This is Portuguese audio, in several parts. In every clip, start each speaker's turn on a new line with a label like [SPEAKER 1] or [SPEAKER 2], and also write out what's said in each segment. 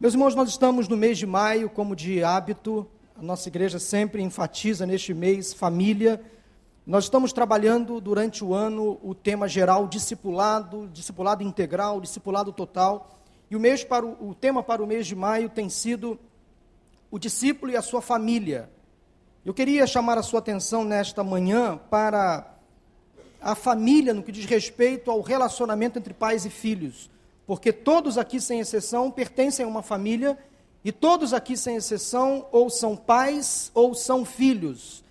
[SPEAKER 1] Meus irmãos, nós estamos no mês de maio, como de hábito, a nossa igreja sempre enfatiza neste mês família. Nós estamos trabalhando durante o ano o tema geral discipulado, discipulado integral, discipulado total. E o, mês para o, o tema para o mês de maio tem sido o discípulo e a sua família. Eu queria chamar a sua atenção nesta manhã para a família no que diz respeito ao relacionamento entre pais e filhos porque todos aqui, sem exceção, pertencem a uma família, e todos aqui, sem exceção, ou são pais ou são filhos.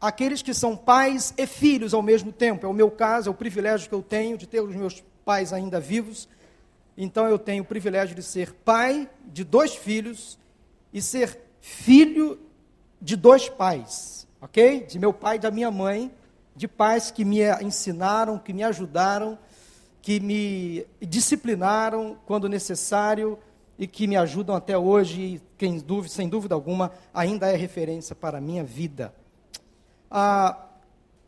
[SPEAKER 1] Aqueles que são pais e filhos ao mesmo tempo. É o meu caso, é o privilégio que eu tenho de ter os meus pais ainda vivos. Então eu tenho o privilégio de ser pai de dois filhos e ser filho de dois pais, ok? De meu pai e da minha mãe, de pais que me ensinaram, que me ajudaram que me disciplinaram quando necessário e que me ajudam até hoje e, dúvida, sem dúvida alguma, ainda é referência para a minha vida. Ah,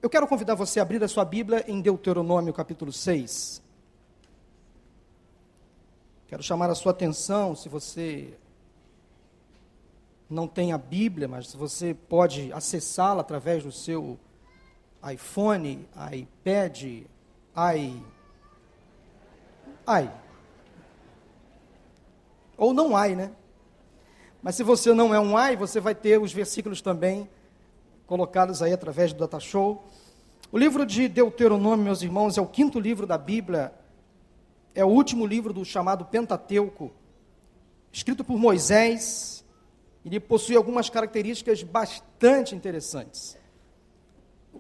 [SPEAKER 1] eu quero convidar você a abrir a sua Bíblia em Deuteronômio capítulo 6. Quero chamar a sua atenção, se você não tem a Bíblia, mas se você pode acessá-la através do seu iPhone, iPad, i ai. Ou não ai, né? Mas se você não é um ai, você vai ter os versículos também colocados aí através do Data Show. O livro de Deuteronômio, meus irmãos, é o quinto livro da Bíblia, é o último livro do chamado Pentateuco, escrito por Moisés. Ele possui algumas características bastante interessantes.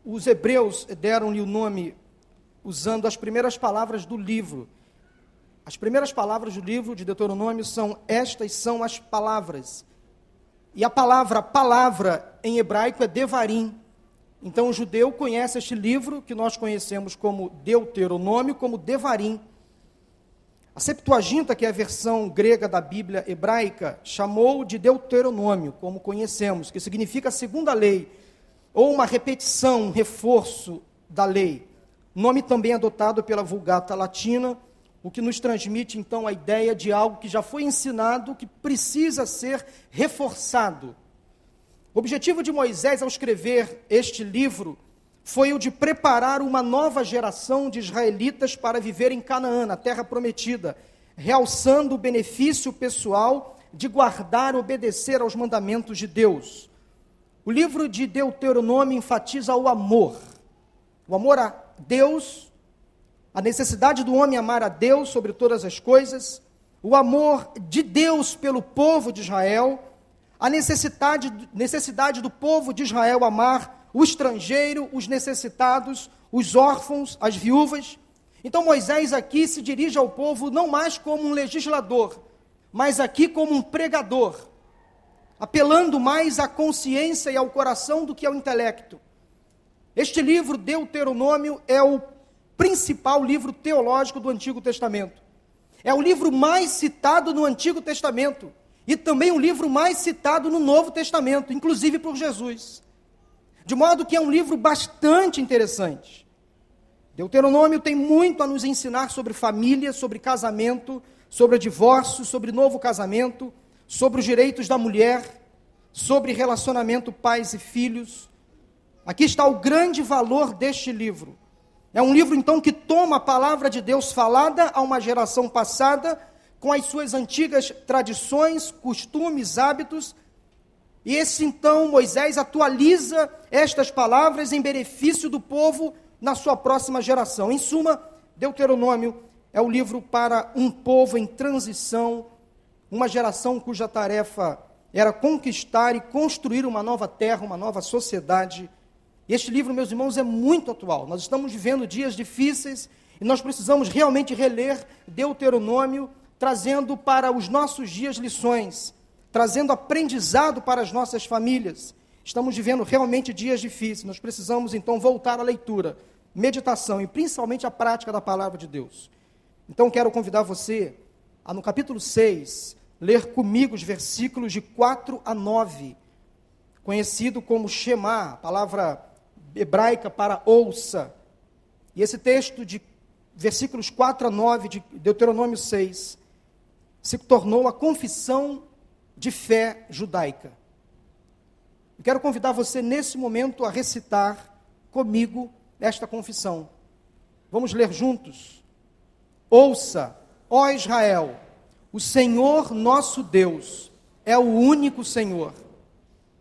[SPEAKER 1] Os hebreus deram-lhe o nome usando as primeiras palavras do livro, as primeiras palavras do livro de Deuteronômio são: Estas são as palavras. E a palavra palavra em hebraico é Devarim. Então o judeu conhece este livro, que nós conhecemos como Deuteronômio, como Devarim. A Septuaginta, que é a versão grega da Bíblia hebraica, chamou de Deuteronômio, como conhecemos, que significa a segunda lei, ou uma repetição, um reforço da lei. Nome também adotado pela Vulgata Latina, o que nos transmite então a ideia de algo que já foi ensinado, que precisa ser reforçado. O objetivo de Moisés ao escrever este livro foi o de preparar uma nova geração de israelitas para viver em Canaã, na terra prometida, realçando o benefício pessoal de guardar e obedecer aos mandamentos de Deus. O livro de Deuteronômio enfatiza o amor, o amor a Deus a necessidade do homem amar a Deus sobre todas as coisas, o amor de Deus pelo povo de Israel, a necessidade, necessidade do povo de Israel amar o estrangeiro, os necessitados, os órfãos, as viúvas. Então Moisés aqui se dirige ao povo não mais como um legislador, mas aqui como um pregador, apelando mais à consciência e ao coração do que ao intelecto. Este livro, Deuteronômio, é o principal livro teológico do Antigo Testamento. É o livro mais citado no Antigo Testamento e também o livro mais citado no Novo Testamento, inclusive por Jesus. De modo que é um livro bastante interessante. Deuteronômio tem muito a nos ensinar sobre família, sobre casamento, sobre divórcio, sobre novo casamento, sobre os direitos da mulher, sobre relacionamento pais e filhos. Aqui está o grande valor deste livro. É um livro, então, que toma a palavra de Deus falada a uma geração passada, com as suas antigas tradições, costumes, hábitos. E esse, então, Moisés atualiza estas palavras em benefício do povo na sua próxima geração. Em suma, Deuteronômio é o livro para um povo em transição, uma geração cuja tarefa era conquistar e construir uma nova terra, uma nova sociedade e este livro, meus irmãos, é muito atual. Nós estamos vivendo dias difíceis e nós precisamos realmente reler Deuteronômio, trazendo para os nossos dias lições, trazendo aprendizado para as nossas famílias. Estamos vivendo realmente dias difíceis. Nós precisamos então voltar à leitura, meditação e principalmente à prática da palavra de Deus. Então quero convidar você a no capítulo 6 ler comigo os versículos de 4 a 9, conhecido como Shema, a palavra hebraica para ouça. E esse texto de versículos 4 a 9 de Deuteronômio 6 se tornou a confissão de fé judaica. Eu quero convidar você nesse momento a recitar comigo esta confissão. Vamos ler juntos. Ouça, ó Israel, o Senhor nosso Deus é o único Senhor.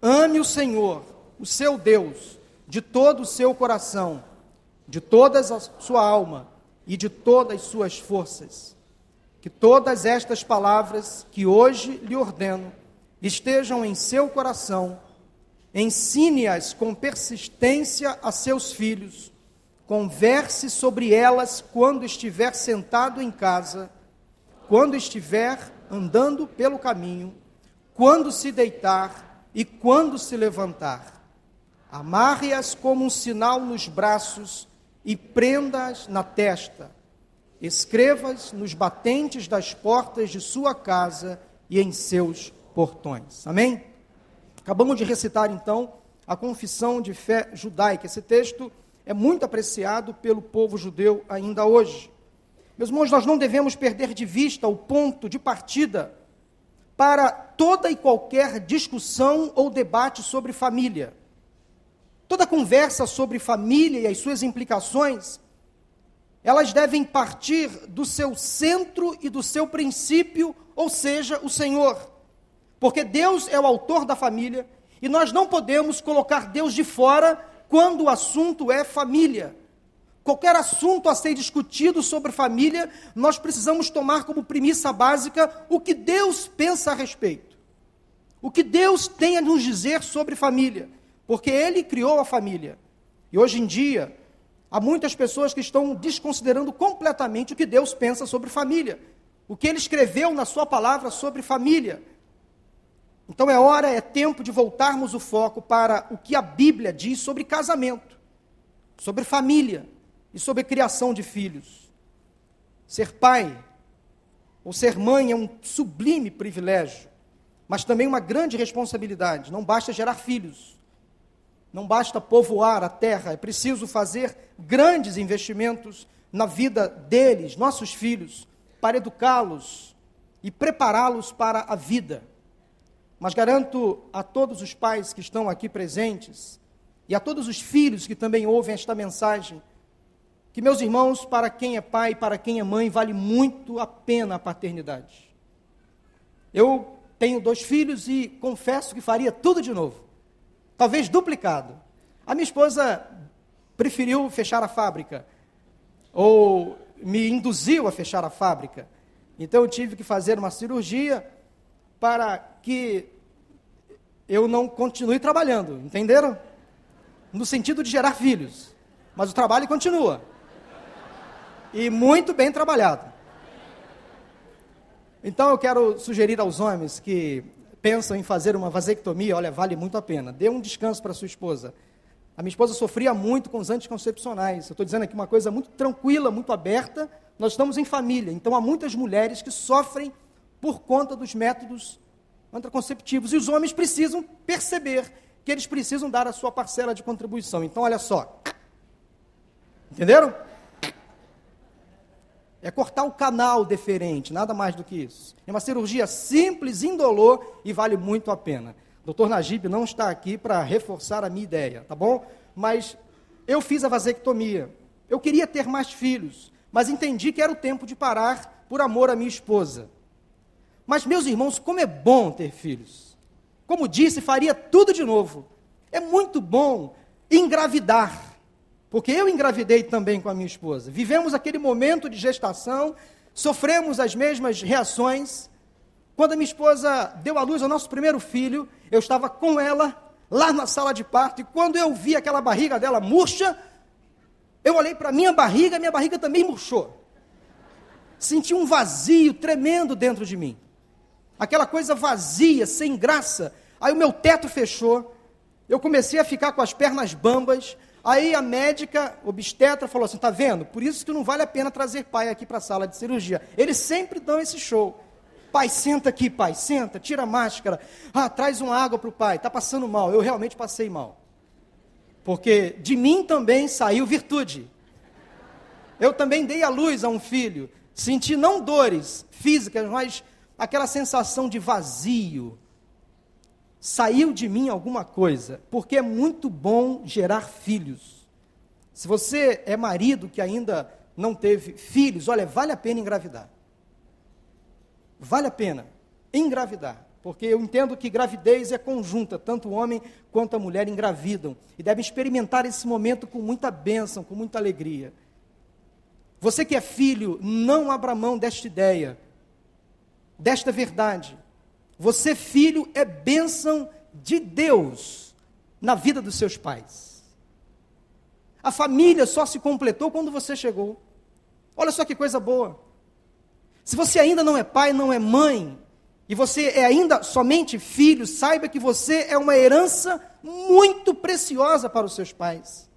[SPEAKER 1] Ame o Senhor, o seu Deus, de todo o seu coração, de toda a sua alma e de todas as suas forças. Que todas estas palavras que hoje lhe ordeno estejam em seu coração, ensine-as com persistência a seus filhos, converse sobre elas quando estiver sentado em casa, quando estiver andando pelo caminho, quando se deitar e quando se levantar. Amarre-as como um sinal nos braços e prenda-as na testa. Escreva-as nos batentes das portas de sua casa e em seus portões. Amém? Acabamos de recitar então a confissão de fé judaica. Esse texto é muito apreciado pelo povo judeu ainda hoje. Meus irmãos, nós não devemos perder de vista o ponto de partida para toda e qualquer discussão ou debate sobre família. Toda conversa sobre família e as suas implicações, elas devem partir do seu centro e do seu princípio, ou seja, o Senhor. Porque Deus é o autor da família e nós não podemos colocar Deus de fora quando o assunto é família. Qualquer assunto a ser discutido sobre família, nós precisamos tomar como premissa básica o que Deus pensa a respeito. O que Deus tem a nos dizer sobre família porque ele criou a família. E hoje em dia, há muitas pessoas que estão desconsiderando completamente o que Deus pensa sobre família, o que ele escreveu na sua palavra sobre família. Então é hora, é tempo de voltarmos o foco para o que a Bíblia diz sobre casamento, sobre família e sobre criação de filhos. Ser pai ou ser mãe é um sublime privilégio, mas também uma grande responsabilidade. Não basta gerar filhos, não basta povoar a terra, é preciso fazer grandes investimentos na vida deles, nossos filhos, para educá-los e prepará-los para a vida. Mas garanto a todos os pais que estão aqui presentes e a todos os filhos que também ouvem esta mensagem, que, meus irmãos, para quem é pai, para quem é mãe, vale muito a pena a paternidade. Eu tenho dois filhos e confesso que faria tudo de novo talvez duplicado. A minha esposa preferiu fechar a fábrica, ou me induziu a fechar a fábrica. Então eu tive que fazer uma cirurgia para que eu não continue trabalhando, entenderam? No sentido de gerar filhos. Mas o trabalho continua. E muito bem trabalhado. Então eu quero sugerir aos homens que pensam em fazer uma vasectomia, olha, vale muito a pena. Dê um descanso para sua esposa. A minha esposa sofria muito com os anticoncepcionais. Eu estou dizendo aqui uma coisa muito tranquila, muito aberta. Nós estamos em família, então há muitas mulheres que sofrem por conta dos métodos anticonceptivos. E os homens precisam perceber que eles precisam dar a sua parcela de contribuição. Então, olha só. Entenderam? É cortar o canal deferente, nada mais do que isso. É uma cirurgia simples, indolor e vale muito a pena. Doutor Najib não está aqui para reforçar a minha ideia, tá bom? Mas eu fiz a vasectomia. Eu queria ter mais filhos, mas entendi que era o tempo de parar por amor à minha esposa. Mas, meus irmãos, como é bom ter filhos. Como disse, faria tudo de novo. É muito bom engravidar. Porque eu engravidei também com a minha esposa. Vivemos aquele momento de gestação, sofremos as mesmas reações. Quando a minha esposa deu à luz ao nosso primeiro filho, eu estava com ela lá na sala de parto, e quando eu vi aquela barriga dela murcha, eu olhei para minha barriga, minha barriga também murchou. Senti um vazio tremendo dentro de mim. Aquela coisa vazia, sem graça. Aí o meu teto fechou, eu comecei a ficar com as pernas bambas, Aí a médica obstetra falou assim: tá vendo? Por isso que não vale a pena trazer pai aqui para a sala de cirurgia. Eles sempre dão esse show. Pai, senta aqui, pai, senta, tira a máscara. Ah, traz uma água para o pai, está passando mal. Eu realmente passei mal. Porque de mim também saiu virtude. Eu também dei a luz a um filho. Senti não dores físicas, mas aquela sensação de vazio. Saiu de mim alguma coisa, porque é muito bom gerar filhos. Se você é marido que ainda não teve filhos, olha, vale a pena engravidar. Vale a pena engravidar. Porque eu entendo que gravidez é conjunta, tanto o homem quanto a mulher engravidam. E devem experimentar esse momento com muita bênção, com muita alegria. Você que é filho, não abra mão desta ideia, desta verdade. Você, filho, é bênção de Deus na vida dos seus pais. A família só se completou quando você chegou. Olha só que coisa boa. Se você ainda não é pai, não é mãe, e você é ainda somente filho, saiba que você é uma herança muito preciosa para os seus pais.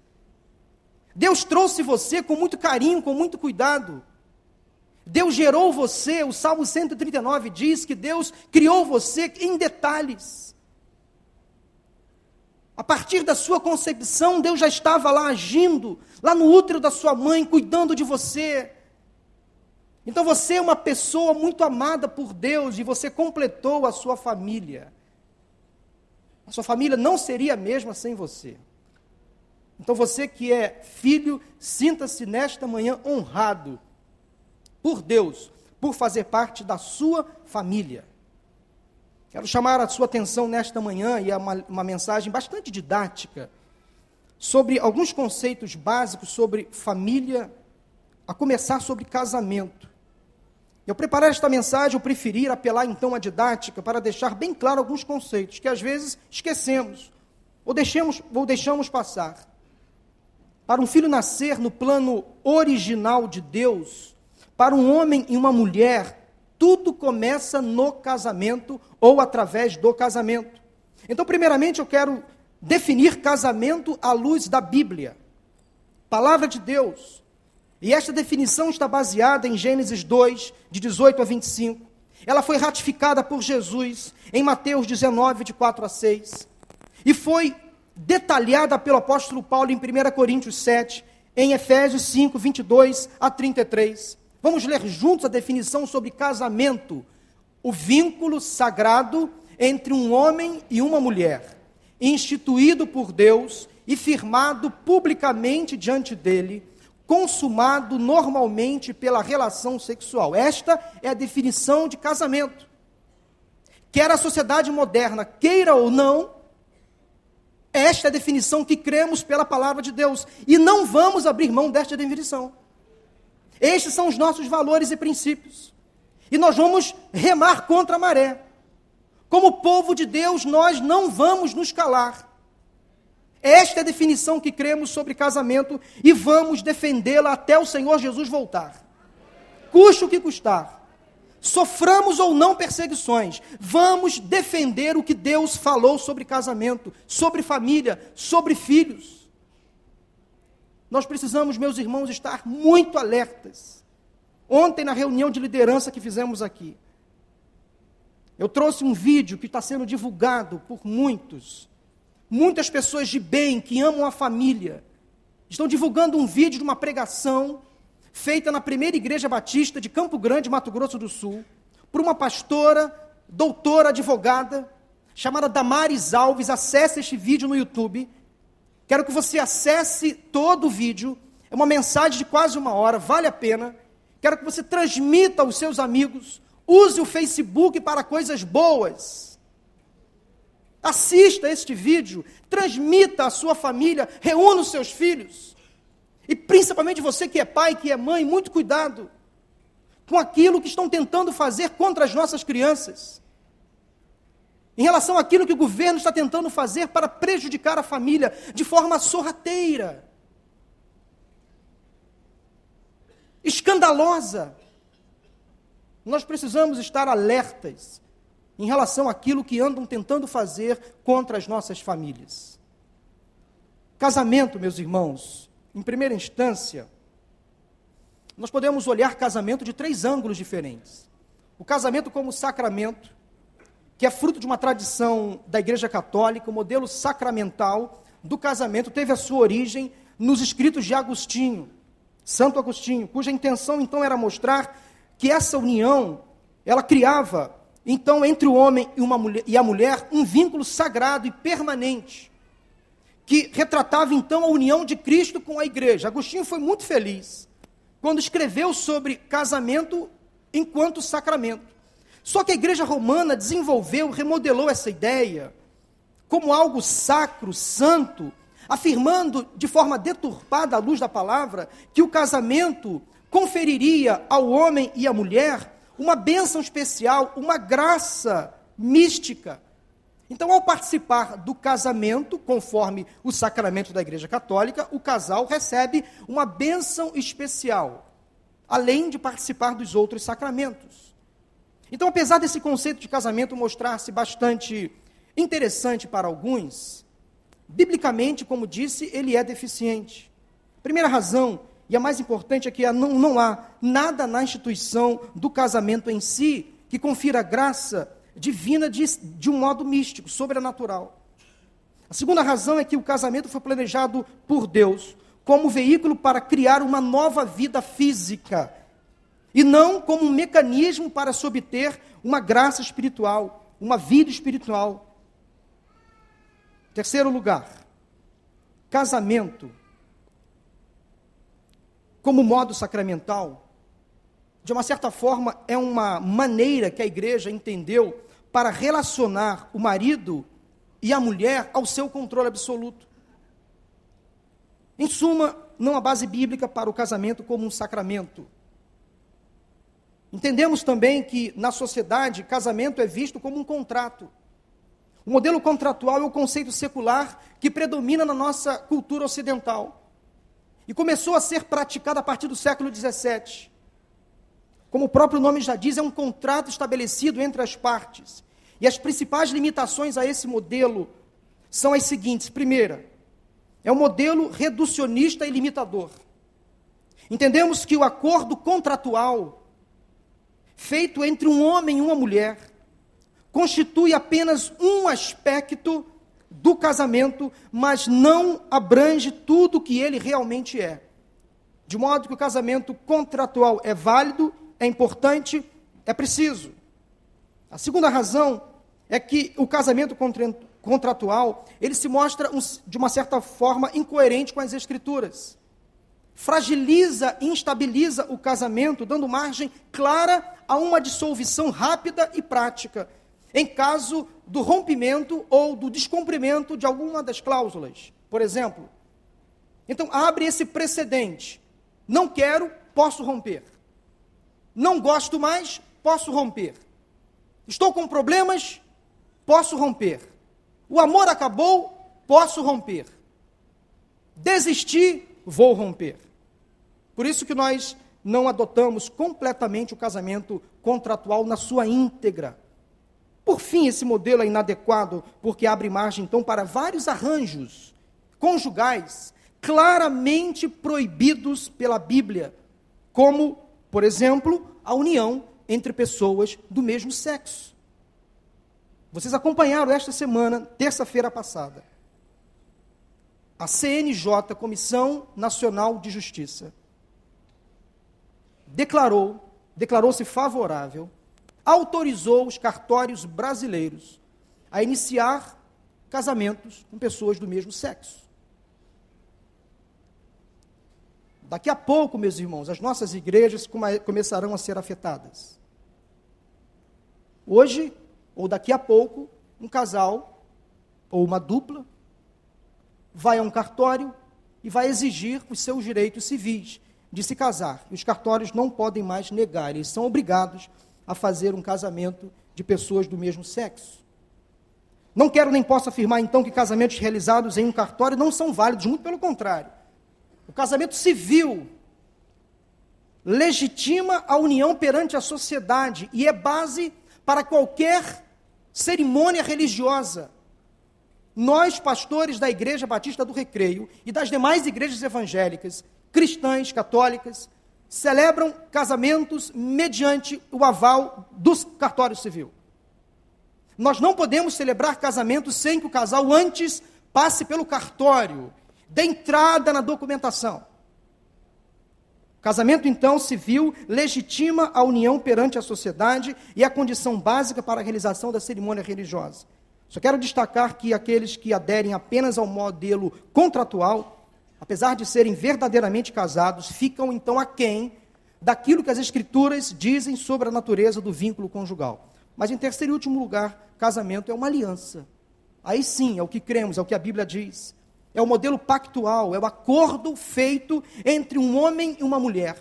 [SPEAKER 1] Deus trouxe você com muito carinho, com muito cuidado. Deus gerou você, o Salmo 139 diz que Deus criou você em detalhes. A partir da sua concepção, Deus já estava lá agindo, lá no útero da sua mãe, cuidando de você. Então você é uma pessoa muito amada por Deus e você completou a sua família. A sua família não seria a mesma sem você. Então você que é filho, sinta-se nesta manhã honrado por Deus, por fazer parte da sua família. Quero chamar a sua atenção nesta manhã, e é uma, uma mensagem bastante didática, sobre alguns conceitos básicos sobre família, a começar sobre casamento. Eu preparar esta mensagem, eu preferi apelar então à didática para deixar bem claro alguns conceitos que às vezes esquecemos ou deixamos, ou deixamos passar. Para um filho nascer no plano original de Deus, para um homem e uma mulher, tudo começa no casamento ou através do casamento. Então, primeiramente, eu quero definir casamento à luz da Bíblia, palavra de Deus. E esta definição está baseada em Gênesis 2, de 18 a 25. Ela foi ratificada por Jesus em Mateus 19, de 4 a 6. E foi detalhada pelo apóstolo Paulo em 1 Coríntios 7, em Efésios 5, 22 a 33. Vamos ler juntos a definição sobre casamento, o vínculo sagrado entre um homem e uma mulher, instituído por Deus e firmado publicamente diante dele consumado normalmente pela relação sexual. Esta é a definição de casamento. Quer a sociedade moderna queira ou não, esta é a definição que cremos pela palavra de Deus. E não vamos abrir mão desta definição. Estes são os nossos valores e princípios. E nós vamos remar contra a maré. Como povo de Deus, nós não vamos nos calar. Esta é a definição que cremos sobre casamento e vamos defendê-la até o Senhor Jesus voltar. Custe o que custar. Soframos ou não perseguições, vamos defender o que Deus falou sobre casamento, sobre família, sobre filhos. Nós precisamos, meus irmãos, estar muito alertas. Ontem, na reunião de liderança que fizemos aqui, eu trouxe um vídeo que está sendo divulgado por muitos Muitas pessoas de bem que amam a família estão divulgando um vídeo de uma pregação feita na primeira igreja batista de Campo Grande, Mato Grosso do Sul, por uma pastora, doutora, advogada, chamada Damares Alves. Acesse este vídeo no YouTube. Quero que você acesse todo o vídeo. É uma mensagem de quase uma hora, vale a pena. Quero que você transmita aos seus amigos. Use o Facebook para coisas boas. Assista este vídeo, transmita à sua família, reúna os seus filhos. E principalmente você que é pai, que é mãe, muito cuidado com aquilo que estão tentando fazer contra as nossas crianças. Em relação àquilo que o governo está tentando fazer para prejudicar a família de forma sorrateira, escandalosa. Nós precisamos estar alertas em relação àquilo que andam tentando fazer contra as nossas famílias. Casamento, meus irmãos, em primeira instância, nós podemos olhar casamento de três ângulos diferentes. O casamento como sacramento, que é fruto de uma tradição da Igreja Católica, o modelo sacramental do casamento teve a sua origem nos escritos de Agostinho, Santo Agostinho, cuja intenção então era mostrar que essa união ela criava, então, entre o homem e, uma mulher, e a mulher, um vínculo sagrado e permanente, que retratava, então, a união de Cristo com a igreja. Agostinho foi muito feliz quando escreveu sobre casamento enquanto sacramento. Só que a igreja romana desenvolveu, remodelou essa ideia como algo sacro, santo, afirmando de forma deturpada à luz da palavra que o casamento conferiria ao homem e à mulher uma bênção especial, uma graça mística. Então, ao participar do casamento, conforme o sacramento da Igreja Católica, o casal recebe uma bênção especial, além de participar dos outros sacramentos. Então, apesar desse conceito de casamento mostrar-se bastante interessante para alguns, biblicamente, como disse, ele é deficiente. Primeira razão e a mais importante é que não, não há nada na instituição do casamento em si que confira graça divina de, de um modo místico, sobrenatural. A segunda razão é que o casamento foi planejado por Deus como veículo para criar uma nova vida física e não como um mecanismo para se obter uma graça espiritual, uma vida espiritual. Terceiro lugar, casamento como modo sacramental, de uma certa forma, é uma maneira que a igreja entendeu para relacionar o marido e a mulher ao seu controle absoluto. Em suma, não há base bíblica para o casamento como um sacramento. Entendemos também que, na sociedade, casamento é visto como um contrato. O modelo contratual é o conceito secular que predomina na nossa cultura ocidental e começou a ser praticada a partir do século XVII. Como o próprio nome já diz, é um contrato estabelecido entre as partes. E as principais limitações a esse modelo são as seguintes: primeira, é um modelo reducionista e limitador. Entendemos que o acordo contratual, feito entre um homem e uma mulher, constitui apenas um aspecto do casamento, mas não abrange tudo o que ele realmente é. De modo que o casamento contratual é válido, é importante, é preciso. A segunda razão é que o casamento contratual, ele se mostra de uma certa forma incoerente com as escrituras. Fragiliza, instabiliza o casamento, dando margem clara a uma dissolução rápida e prática, em caso do rompimento ou do descumprimento de alguma das cláusulas, por exemplo. Então, abre esse precedente. Não quero, posso romper. Não gosto mais, posso romper. Estou com problemas, posso romper. O amor acabou, posso romper. Desisti, vou romper. Por isso que nós não adotamos completamente o casamento contratual na sua íntegra. Por fim, esse modelo é inadequado porque abre margem, então, para vários arranjos conjugais claramente proibidos pela Bíblia, como, por exemplo, a união entre pessoas do mesmo sexo. Vocês acompanharam esta semana, terça-feira passada, a CNJ, Comissão Nacional de Justiça, declarou, declarou-se favorável autorizou os cartórios brasileiros a iniciar casamentos com pessoas do mesmo sexo. Daqui a pouco, meus irmãos, as nossas igrejas começarão a ser afetadas. Hoje, ou daqui a pouco, um casal ou uma dupla vai a um cartório e vai exigir os seus direitos civis de se casar. E os cartórios não podem mais negar, eles são obrigados a fazer um casamento de pessoas do mesmo sexo. Não quero nem posso afirmar, então, que casamentos realizados em um cartório não são válidos, muito pelo contrário. O casamento civil legitima a união perante a sociedade e é base para qualquer cerimônia religiosa. Nós, pastores da Igreja Batista do Recreio e das demais igrejas evangélicas, cristãs, católicas, celebram casamentos mediante o aval do cartório civil. Nós não podemos celebrar casamentos sem que o casal antes passe pelo cartório, dê entrada na documentação. Casamento, então, civil legitima a união perante a sociedade e a condição básica para a realização da cerimônia religiosa. Só quero destacar que aqueles que aderem apenas ao modelo contratual, apesar de serem verdadeiramente casados, ficam então aquém daquilo que as Escrituras dizem sobre a natureza do vínculo conjugal. Mas, em terceiro e último lugar, casamento é uma aliança. Aí sim, é o que cremos, é o que a Bíblia diz. É o modelo pactual, é o acordo feito entre um homem e uma mulher.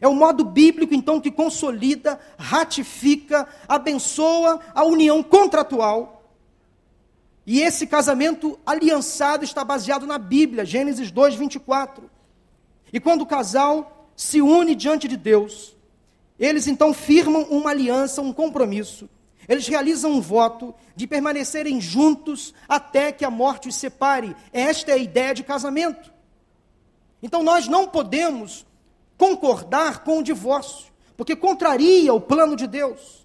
[SPEAKER 1] É o modo bíblico, então, que consolida, ratifica, abençoa a união contratual. E esse casamento aliançado está baseado na Bíblia, Gênesis 2, 24. E quando o casal se une diante de Deus, eles então firmam uma aliança, um compromisso. Eles realizam um voto de permanecerem juntos até que a morte os separe. Esta é a ideia de casamento. Então nós não podemos concordar com o divórcio, porque contraria o plano de Deus.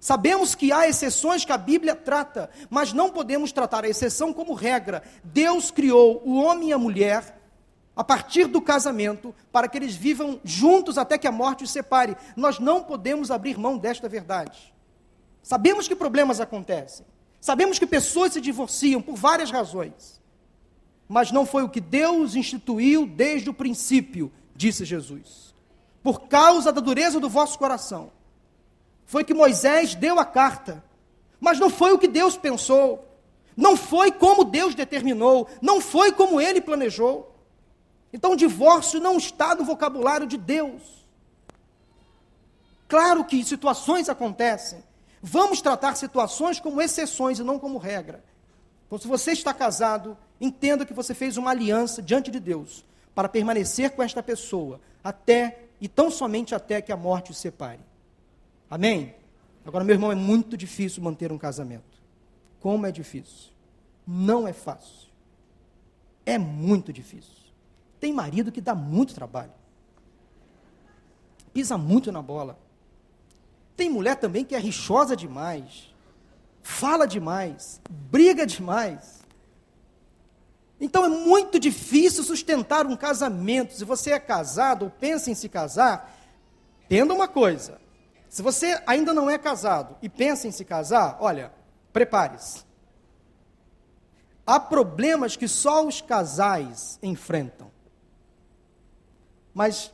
[SPEAKER 1] Sabemos que há exceções que a Bíblia trata, mas não podemos tratar a exceção como regra. Deus criou o homem e a mulher a partir do casamento para que eles vivam juntos até que a morte os separe. Nós não podemos abrir mão desta verdade. Sabemos que problemas acontecem. Sabemos que pessoas se divorciam por várias razões. Mas não foi o que Deus instituiu desde o princípio, disse Jesus. Por causa da dureza do vosso coração. Foi que Moisés deu a carta. Mas não foi o que Deus pensou. Não foi como Deus determinou. Não foi como ele planejou. Então o divórcio não está no vocabulário de Deus. Claro que situações acontecem. Vamos tratar situações como exceções e não como regra. Então, se você está casado, entenda que você fez uma aliança diante de Deus para permanecer com esta pessoa até e tão somente até que a morte os separe. Amém? Agora, meu irmão, é muito difícil manter um casamento. Como é difícil? Não é fácil. É muito difícil. Tem marido que dá muito trabalho. Pisa muito na bola. Tem mulher também que é rixosa demais. Fala demais. Briga demais. Então é muito difícil sustentar um casamento. Se você é casado ou pensa em se casar, entenda uma coisa. Se você ainda não é casado e pensa em se casar, olha, prepare-se. Há problemas que só os casais enfrentam. Mas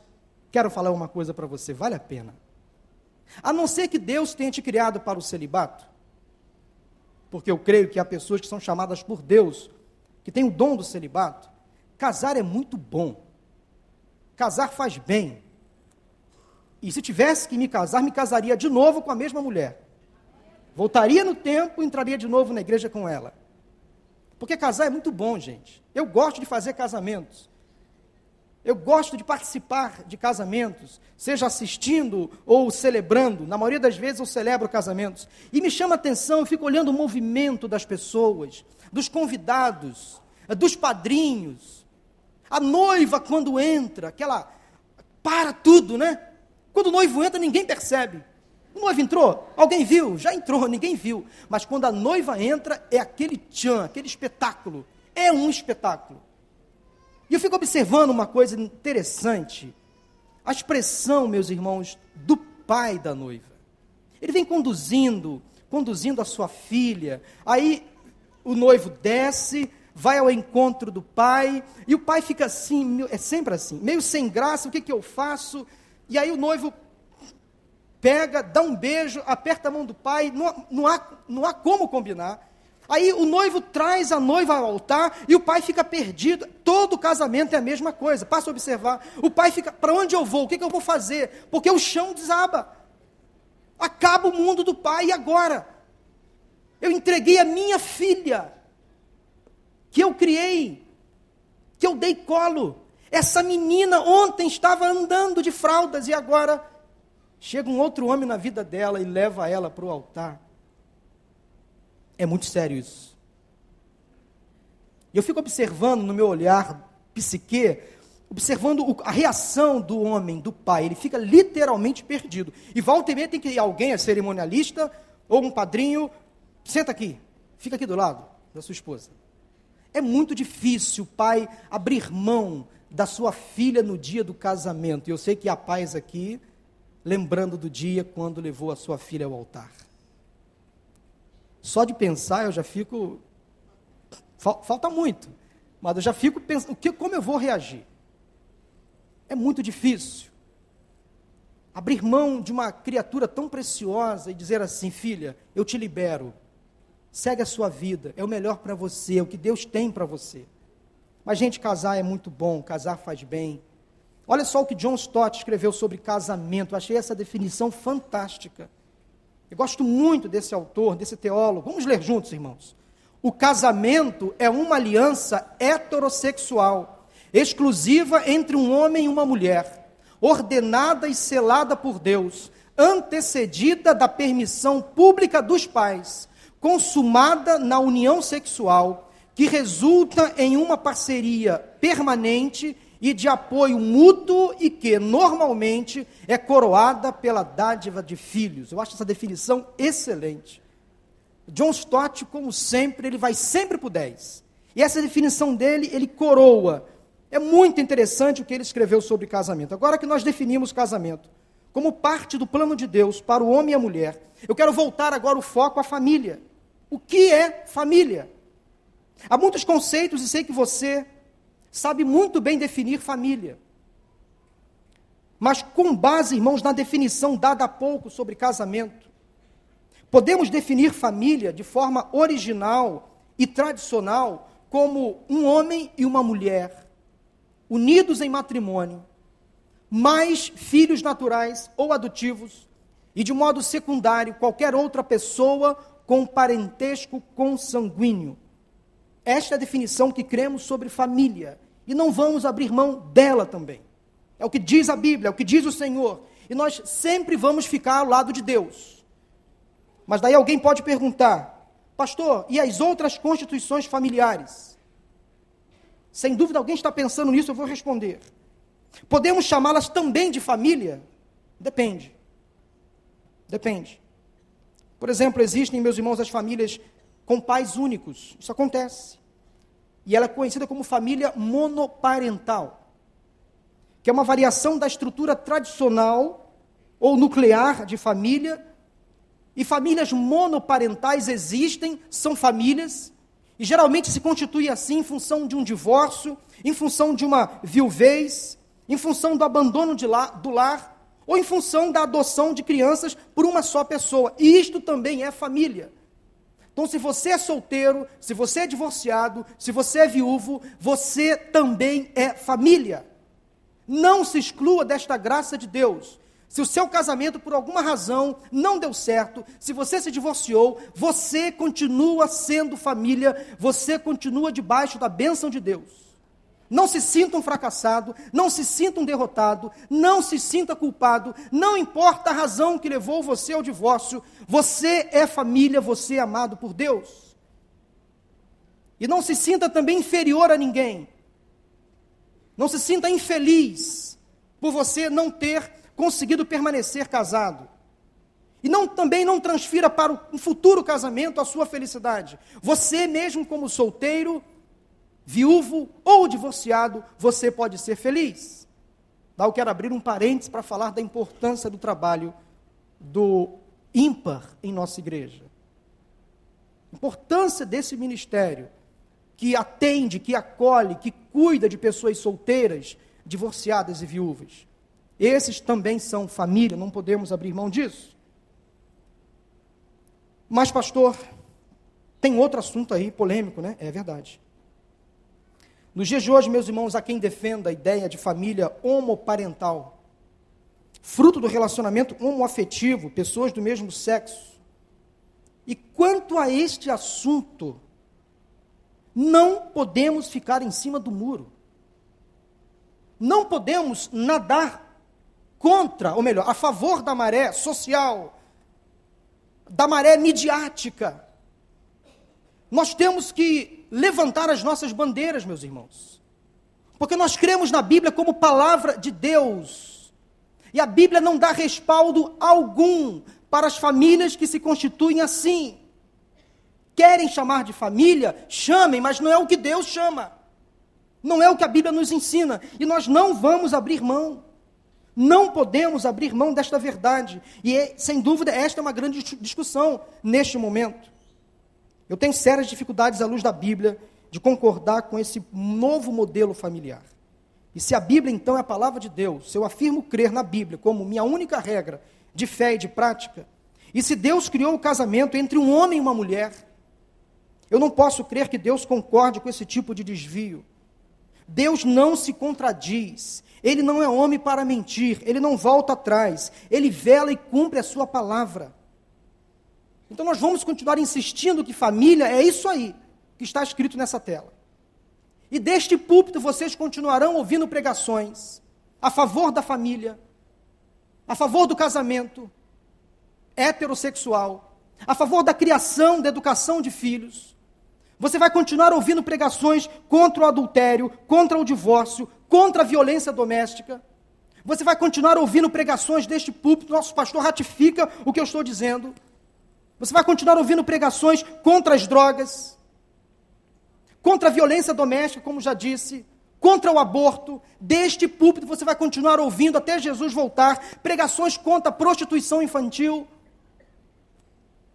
[SPEAKER 1] quero falar uma coisa para você, vale a pena. A não ser que Deus tenha te criado para o celibato, porque eu creio que há pessoas que são chamadas por Deus, que têm o dom do celibato. Casar é muito bom. Casar faz bem. E se tivesse que me casar, me casaria de novo com a mesma mulher. Voltaria no tempo e entraria de novo na igreja com ela. Porque casar é muito bom, gente. Eu gosto de fazer casamentos. Eu gosto de participar de casamentos, seja assistindo ou celebrando. Na maioria das vezes eu celebro casamentos. E me chama a atenção, eu fico olhando o movimento das pessoas, dos convidados, dos padrinhos. A noiva, quando entra, aquela. Para tudo, né? Quando o noivo entra, ninguém percebe. O noivo entrou? Alguém viu? Já entrou, ninguém viu. Mas quando a noiva entra, é aquele tchan, aquele espetáculo. É um espetáculo. E eu fico observando uma coisa interessante. A expressão, meus irmãos, do pai da noiva. Ele vem conduzindo, conduzindo a sua filha. Aí o noivo desce, vai ao encontro do pai, e o pai fica assim, é sempre assim, meio sem graça, o que, que eu faço? E aí o noivo pega, dá um beijo, aperta a mão do pai, não, não, há, não há como combinar. Aí o noivo traz a noiva ao altar e o pai fica perdido. Todo casamento é a mesma coisa. Passa a observar. O pai fica: para onde eu vou? O que, que eu vou fazer? Porque o chão desaba. Acaba o mundo do pai e agora? Eu entreguei a minha filha, que eu criei, que eu dei colo. Essa menina ontem estava andando de fraldas e agora chega um outro homem na vida dela e leva ela para o altar. É muito sério isso. Eu fico observando no meu olhar psique, observando a reação do homem, do pai. Ele fica literalmente perdido. E volta e meia tem que ir alguém, a cerimonialista, ou um padrinho, senta aqui, fica aqui do lado da sua esposa. É muito difícil o pai abrir mão da sua filha no dia do casamento. E eu sei que há pais aqui lembrando do dia quando levou a sua filha ao altar. Só de pensar eu já fico. Falta muito, mas eu já fico pensando, que, como eu vou reagir? É muito difícil. Abrir mão de uma criatura tão preciosa e dizer assim: filha, eu te libero, segue a sua vida, é o melhor para você, é o que Deus tem para você. Mas, gente, casar é muito bom, casar faz bem. Olha só o que John Stott escreveu sobre casamento, eu achei essa definição fantástica. Eu gosto muito desse autor, desse teólogo. Vamos ler juntos, irmãos. O casamento é uma aliança heterossexual, exclusiva entre um homem e uma mulher, ordenada e selada por Deus, antecedida da permissão pública dos pais, consumada na união sexual que resulta em uma parceria permanente e de apoio mútuo e que, normalmente, é coroada pela dádiva de filhos. Eu acho essa definição excelente. John Stott, como sempre, ele vai sempre o 10. E essa definição dele, ele coroa. É muito interessante o que ele escreveu sobre casamento. Agora que nós definimos casamento como parte do plano de Deus para o homem e a mulher, eu quero voltar agora o foco à família. O que é família? Há muitos conceitos e sei que você sabe muito bem definir família. Mas com base, irmãos, na definição dada há pouco sobre casamento, podemos definir família de forma original e tradicional como um homem e uma mulher unidos em matrimônio, mais filhos naturais ou adotivos, e de modo secundário qualquer outra pessoa com parentesco consanguíneo. Esta é a definição que cremos sobre família. E não vamos abrir mão dela também. É o que diz a Bíblia, é o que diz o Senhor. E nós sempre vamos ficar ao lado de Deus. Mas daí alguém pode perguntar, pastor, e as outras constituições familiares? Sem dúvida alguém está pensando nisso, eu vou responder. Podemos chamá-las também de família? Depende. Depende. Por exemplo, existem, meus irmãos, as famílias com pais únicos. Isso acontece. E ela é conhecida como família monoparental, que é uma variação da estrutura tradicional ou nuclear de família. E famílias monoparentais existem, são famílias, e geralmente se constitui assim em função de um divórcio, em função de uma viuvez, em função do abandono do lar, ou em função da adoção de crianças por uma só pessoa. E isto também é família. Então, se você é solteiro, se você é divorciado, se você é viúvo, você também é família. Não se exclua desta graça de Deus. Se o seu casamento, por alguma razão, não deu certo, se você se divorciou, você continua sendo família, você continua debaixo da bênção de Deus. Não se sinta um fracassado, não se sinta um derrotado, não se sinta culpado, não importa a razão que levou você ao divórcio, você é família, você é amado por Deus. E não se sinta também inferior a ninguém. Não se sinta infeliz por você não ter conseguido permanecer casado. E não, também não transfira para um futuro casamento a sua felicidade. Você mesmo como solteiro, viúvo ou divorciado, você pode ser feliz. Eu quero abrir um parênteses para falar da importância do trabalho do ímpar em nossa igreja. Importância desse ministério que atende, que acolhe, que cuida de pessoas solteiras, divorciadas e viúvas. Esses também são família, não podemos abrir mão disso. Mas, pastor, tem outro assunto aí polêmico, né? É verdade. Nos dias de hoje, meus irmãos, há quem defenda a ideia de família homoparental, fruto do relacionamento homoafetivo, pessoas do mesmo sexo. E quanto a este assunto, não podemos ficar em cima do muro. Não podemos nadar contra, ou melhor, a favor da maré social, da maré midiática. Nós temos que levantar as nossas bandeiras, meus irmãos. Porque nós cremos na Bíblia como palavra de Deus. E a Bíblia não dá respaldo algum para as famílias que se constituem assim. Querem chamar de família? Chamem, mas não é o que Deus chama. Não é o que a Bíblia nos ensina. E nós não vamos abrir mão. Não podemos abrir mão desta verdade. E, sem dúvida, esta é uma grande discussão neste momento. Eu tenho sérias dificuldades à luz da Bíblia de concordar com esse novo modelo familiar. E se a Bíblia, então, é a palavra de Deus, se eu afirmo crer na Bíblia como minha única regra de fé e de prática, e se Deus criou o casamento entre um homem e uma mulher, eu não posso crer que Deus concorde com esse tipo de desvio. Deus não se contradiz, ele não é homem para mentir, ele não volta atrás, ele vela e cumpre a sua palavra. Então nós vamos continuar insistindo que família é isso aí que está escrito nessa tela. E deste púlpito vocês continuarão ouvindo pregações a favor da família, a favor do casamento heterossexual, a favor da criação, da educação de filhos. Você vai continuar ouvindo pregações contra o adultério, contra o divórcio, contra a violência doméstica. Você vai continuar ouvindo pregações deste púlpito, nosso pastor ratifica o que eu estou dizendo. Você vai continuar ouvindo pregações contra as drogas, contra a violência doméstica, como já disse, contra o aborto. Deste púlpito você vai continuar ouvindo até Jesus voltar pregações contra a prostituição infantil.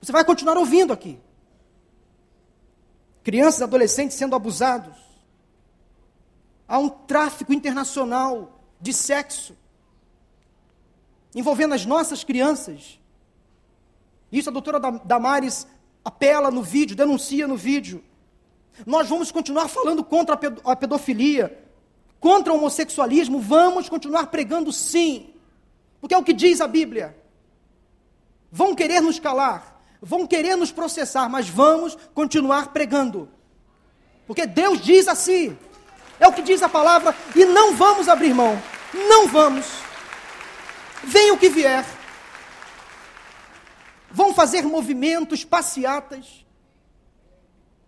[SPEAKER 1] Você vai continuar ouvindo aqui. Crianças e adolescentes sendo abusados. Há um tráfico internacional de sexo envolvendo as nossas crianças. Isso a doutora Damares apela no vídeo, denuncia no vídeo. Nós vamos continuar falando contra a pedofilia, contra o homossexualismo, vamos continuar pregando sim, porque é o que diz a Bíblia. Vão querer nos calar, vão querer nos processar, mas vamos continuar pregando, porque Deus diz assim, é o que diz a palavra, e não vamos abrir mão, não vamos, venha o que vier, vão fazer movimentos, passeatas,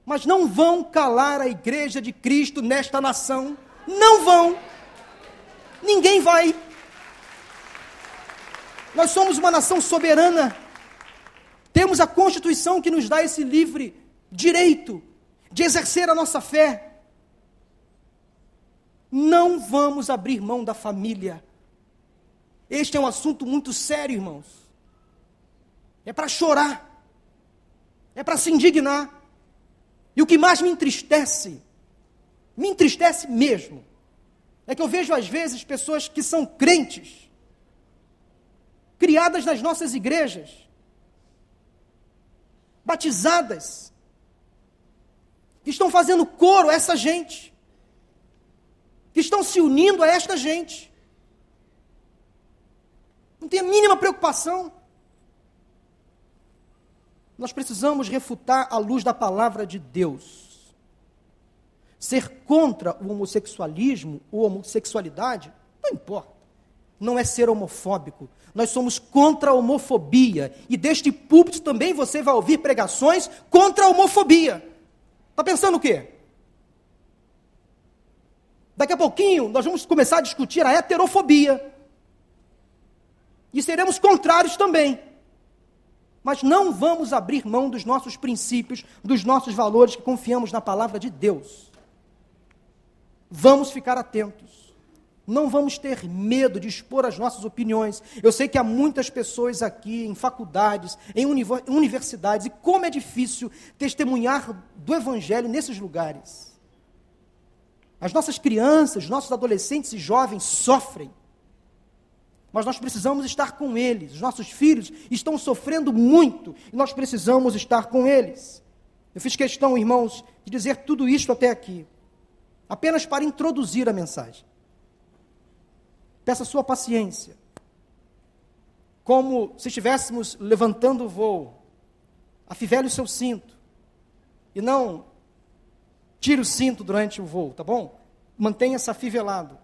[SPEAKER 1] mas não vão calar a igreja de Cristo nesta nação. Não vão. Ninguém vai. Nós somos uma nação soberana. Temos a Constituição que nos dá esse livre direito de exercer a nossa fé. Não vamos abrir mão da família. Este é um assunto muito sério, irmãos. É para chorar. É para se indignar. E o que mais me entristece, me entristece mesmo, é que eu vejo às vezes pessoas que são crentes, criadas nas nossas igrejas, batizadas, que estão fazendo coro a essa gente, que estão se unindo a esta gente. Não tem a mínima preocupação. Nós precisamos refutar a luz da palavra de Deus. Ser contra o homossexualismo ou homossexualidade, não importa. Não é ser homofóbico. Nós somos contra a homofobia. E deste púlpito também você vai ouvir pregações contra a homofobia. Está pensando o quê? Daqui a pouquinho nós vamos começar a discutir a heterofobia. E seremos contrários também mas não vamos abrir mão dos nossos princípios, dos nossos valores que confiamos na palavra de Deus. Vamos ficar atentos. Não vamos ter medo de expor as nossas opiniões. Eu sei que há muitas pessoas aqui em faculdades, em universidades, e como é difícil testemunhar do Evangelho nesses lugares. As nossas crianças, nossos adolescentes e jovens sofrem mas nós precisamos estar com eles. Os nossos filhos estão sofrendo muito e nós precisamos estar com eles. Eu fiz questão, irmãos, de dizer tudo isto até aqui, apenas para introduzir a mensagem. Peça sua paciência. Como se estivéssemos levantando o voo, afivele o seu cinto e não tire o cinto durante o voo, tá bom? Mantenha-se afivelado.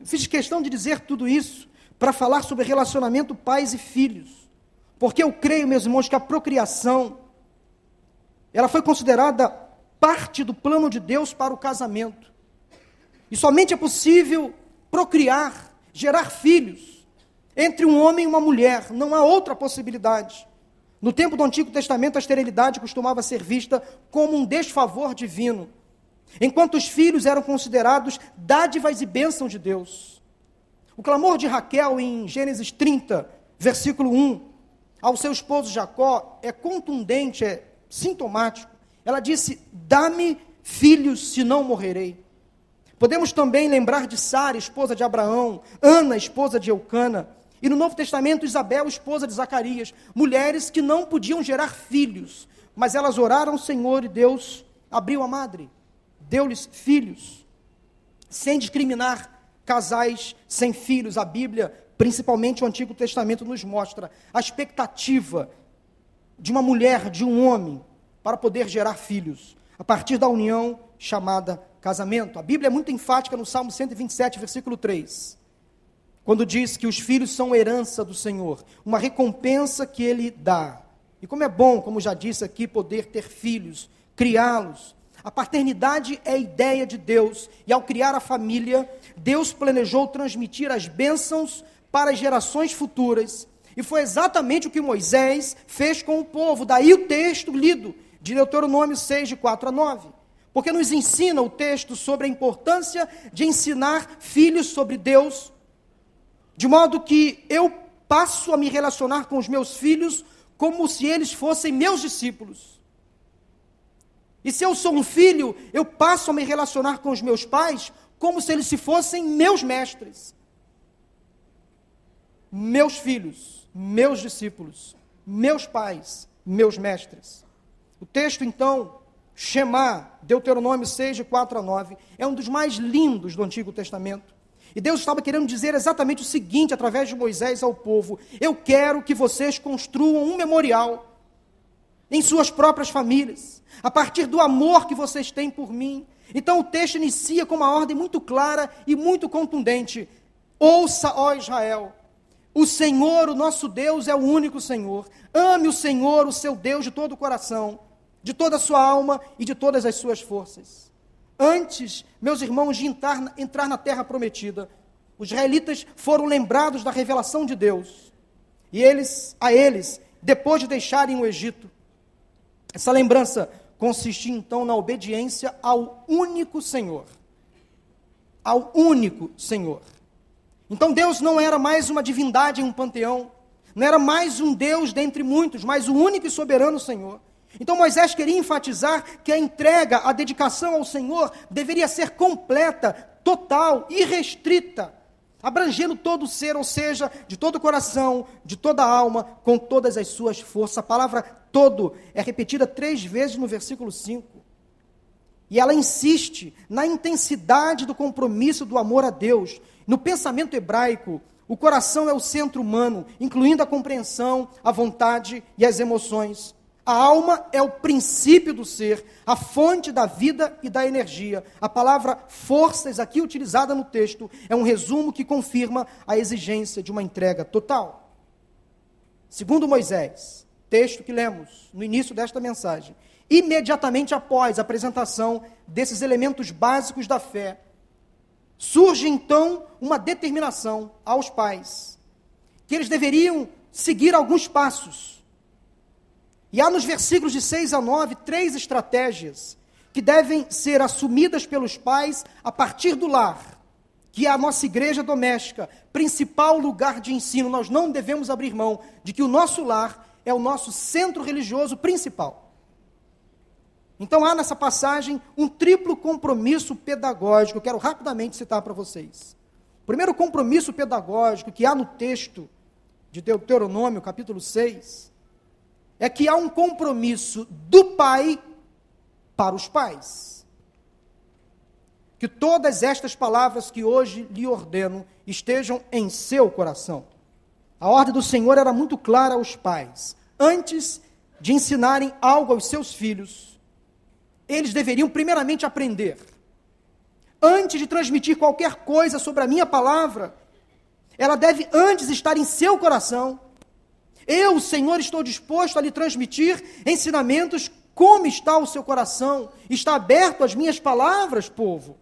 [SPEAKER 1] Eu fiz questão de dizer tudo isso para falar sobre relacionamento pais e filhos. Porque eu creio, meus irmãos, que a procriação ela foi considerada parte do plano de Deus para o casamento. E somente é possível procriar, gerar filhos entre um homem e uma mulher, não há outra possibilidade. No tempo do Antigo Testamento, a esterilidade costumava ser vista como um desfavor divino. enquanto os filhos eram considerados dádivas e bênçãos de Deus. O clamor de Raquel em Gênesis 30, versículo 1, ao seu esposo Jacó é contundente, é sintomático. Ela disse: Dá-me filhos, senão morrerei. Podemos também lembrar de Sara, esposa de Abraão, Ana, esposa de Eucana, e no Novo Testamento, Isabel, esposa de Zacarias, mulheres que não podiam gerar filhos, mas elas oraram ao Senhor e Deus abriu a madre, deu-lhes filhos, sem discriminar casais sem filhos. A Bíblia, principalmente o Antigo Testamento, nos mostra a expectativa de uma mulher, de um homem, para poder gerar filhos, a partir da união chamada casamento. A Bíblia é muito enfática no Salmo 127, versículo 3, quando diz que os filhos são herança do Senhor, uma recompensa que Ele dá. E como é bom, como já disse aqui, poder ter filhos, criá-los. A paternidade é ideia de Deus, e ao criar a família, Deus planejou transmitir as bênçãos para as gerações futuras. E foi exatamente o que Moisés fez com o povo. Daí o texto lido, de Deuteronômio 6, de 4 a 9. Porque nos ensina o texto sobre a importância de ensinar filhos sobre Deus, de modo que eu passo a me relacionar com os meus filhos como se eles fossem meus discípulos. E se eu sou um filho, eu passo a me relacionar com os meus pais como se eles se fossem meus mestres. Meus filhos, meus discípulos, meus pais, meus mestres. O texto, então, Shema, Deuteronômio 6, de 4 a 9, é um dos mais lindos do Antigo Testamento. E Deus estava querendo dizer exatamente o seguinte, através de Moisés ao povo: Eu quero que vocês construam um memorial em suas próprias famílias, a partir do amor que vocês têm por mim. Então o texto inicia com uma ordem muito clara e muito contundente: Ouça, ó Israel, o Senhor, o nosso Deus, é o único Senhor. Ame o Senhor, o seu Deus, de todo o coração, de toda a sua alma e de todas as suas forças. Antes, meus irmãos, de entrar, entrar na terra prometida, os israelitas foram lembrados da revelação de Deus. E eles, a eles, depois de deixarem o Egito, essa lembrança consistia então na obediência ao único Senhor. Ao único Senhor. Então Deus não era mais uma divindade em um panteão, não era mais um Deus dentre muitos, mas o único e soberano Senhor. Então Moisés queria enfatizar que a entrega, a dedicação ao Senhor deveria ser completa, total, irrestrita abrangendo todo o ser, ou seja, de todo o coração, de toda a alma, com todas as suas forças. A palavra todo é repetida três vezes no versículo 5. E ela insiste na intensidade do compromisso do amor a Deus. No pensamento hebraico, o coração é o centro humano, incluindo a compreensão, a vontade e as emoções. A alma é o princípio do ser, a fonte da vida e da energia. A palavra forças, aqui utilizada no texto, é um resumo que confirma a exigência de uma entrega total. Segundo Moisés, texto que lemos no início desta mensagem, imediatamente após a apresentação desses elementos básicos da fé, surge então uma determinação aos pais que eles deveriam seguir alguns passos e há nos versículos de 6 a 9 três estratégias que devem ser assumidas pelos pais a partir do lar, que é a nossa igreja doméstica, principal lugar de ensino. Nós não devemos abrir mão de que o nosso lar é o nosso centro religioso principal. Então há nessa passagem um triplo compromisso pedagógico, quero rapidamente citar para vocês. O primeiro compromisso pedagógico que há no texto de Deuteronômio, capítulo 6, é que há um compromisso do pai para os pais. Que todas estas palavras que hoje lhe ordeno estejam em seu coração. A ordem do Senhor era muito clara aos pais. Antes de ensinarem algo aos seus filhos, eles deveriam primeiramente aprender. Antes de transmitir qualquer coisa sobre a minha palavra, ela deve antes estar em seu coração eu, Senhor, estou disposto a lhe transmitir ensinamentos. Como está o seu coração? Está aberto às minhas palavras, povo?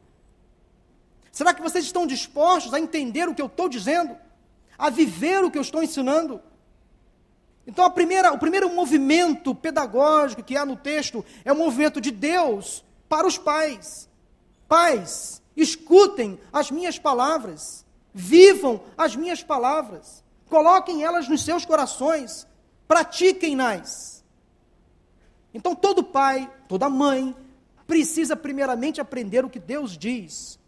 [SPEAKER 1] Será que vocês estão dispostos a entender o que eu estou dizendo? A viver o que eu estou ensinando? Então, primeira, o primeiro movimento pedagógico que há no texto é o movimento de Deus para os pais. Pais, escutem as minhas palavras, vivam as minhas palavras, coloquem elas nos seus corações, pratiquem-nas. Então, todo pai, toda mãe, precisa primeiramente aprender o que Deus diz,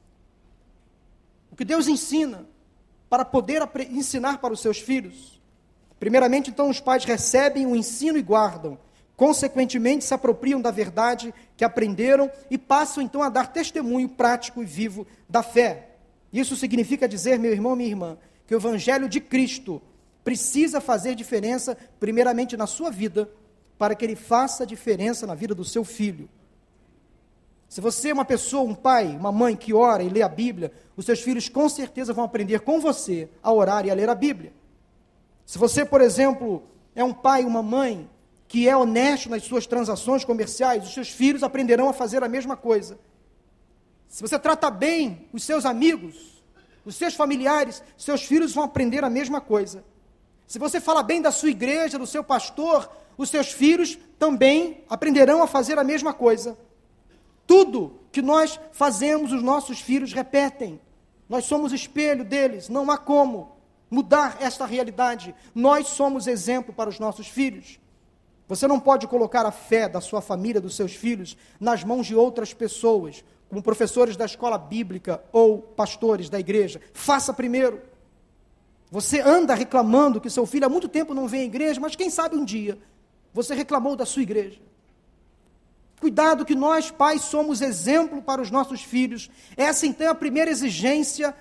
[SPEAKER 1] o que Deus ensina, para poder ensinar para os seus filhos. Primeiramente, então, os pais recebem o ensino e guardam. Consequentemente, se apropriam da verdade que aprenderam e passam então a dar testemunho prático e vivo da fé. Isso significa dizer, meu irmão, minha irmã, que o Evangelho de Cristo precisa fazer diferença, primeiramente na sua vida, para que ele faça diferença na vida do seu filho. Se você é uma pessoa, um pai, uma mãe que ora e lê a Bíblia, os seus filhos com certeza vão aprender com você a orar e a ler a Bíblia. Se você, por exemplo, é um pai, uma mãe que é honesto nas suas transações comerciais, os seus filhos aprenderão a fazer a mesma coisa. Se você trata bem os seus amigos, os seus familiares, seus filhos vão aprender a mesma coisa. Se você fala bem da sua igreja, do seu pastor, os seus filhos também aprenderão a fazer a mesma coisa. Tudo que nós fazemos, os nossos filhos repetem. Nós somos espelho deles, não há como mudar esta realidade. Nós somos exemplo para os nossos filhos. Você não pode colocar a fé da sua família, dos seus filhos, nas mãos de outras pessoas, como professores da escola bíblica ou pastores da igreja. Faça primeiro. Você anda reclamando que seu filho há muito tempo não vem à igreja, mas quem sabe um dia você reclamou da sua igreja. Cuidado que nós, pais, somos exemplo para os nossos filhos. Essa então é a primeira exigência,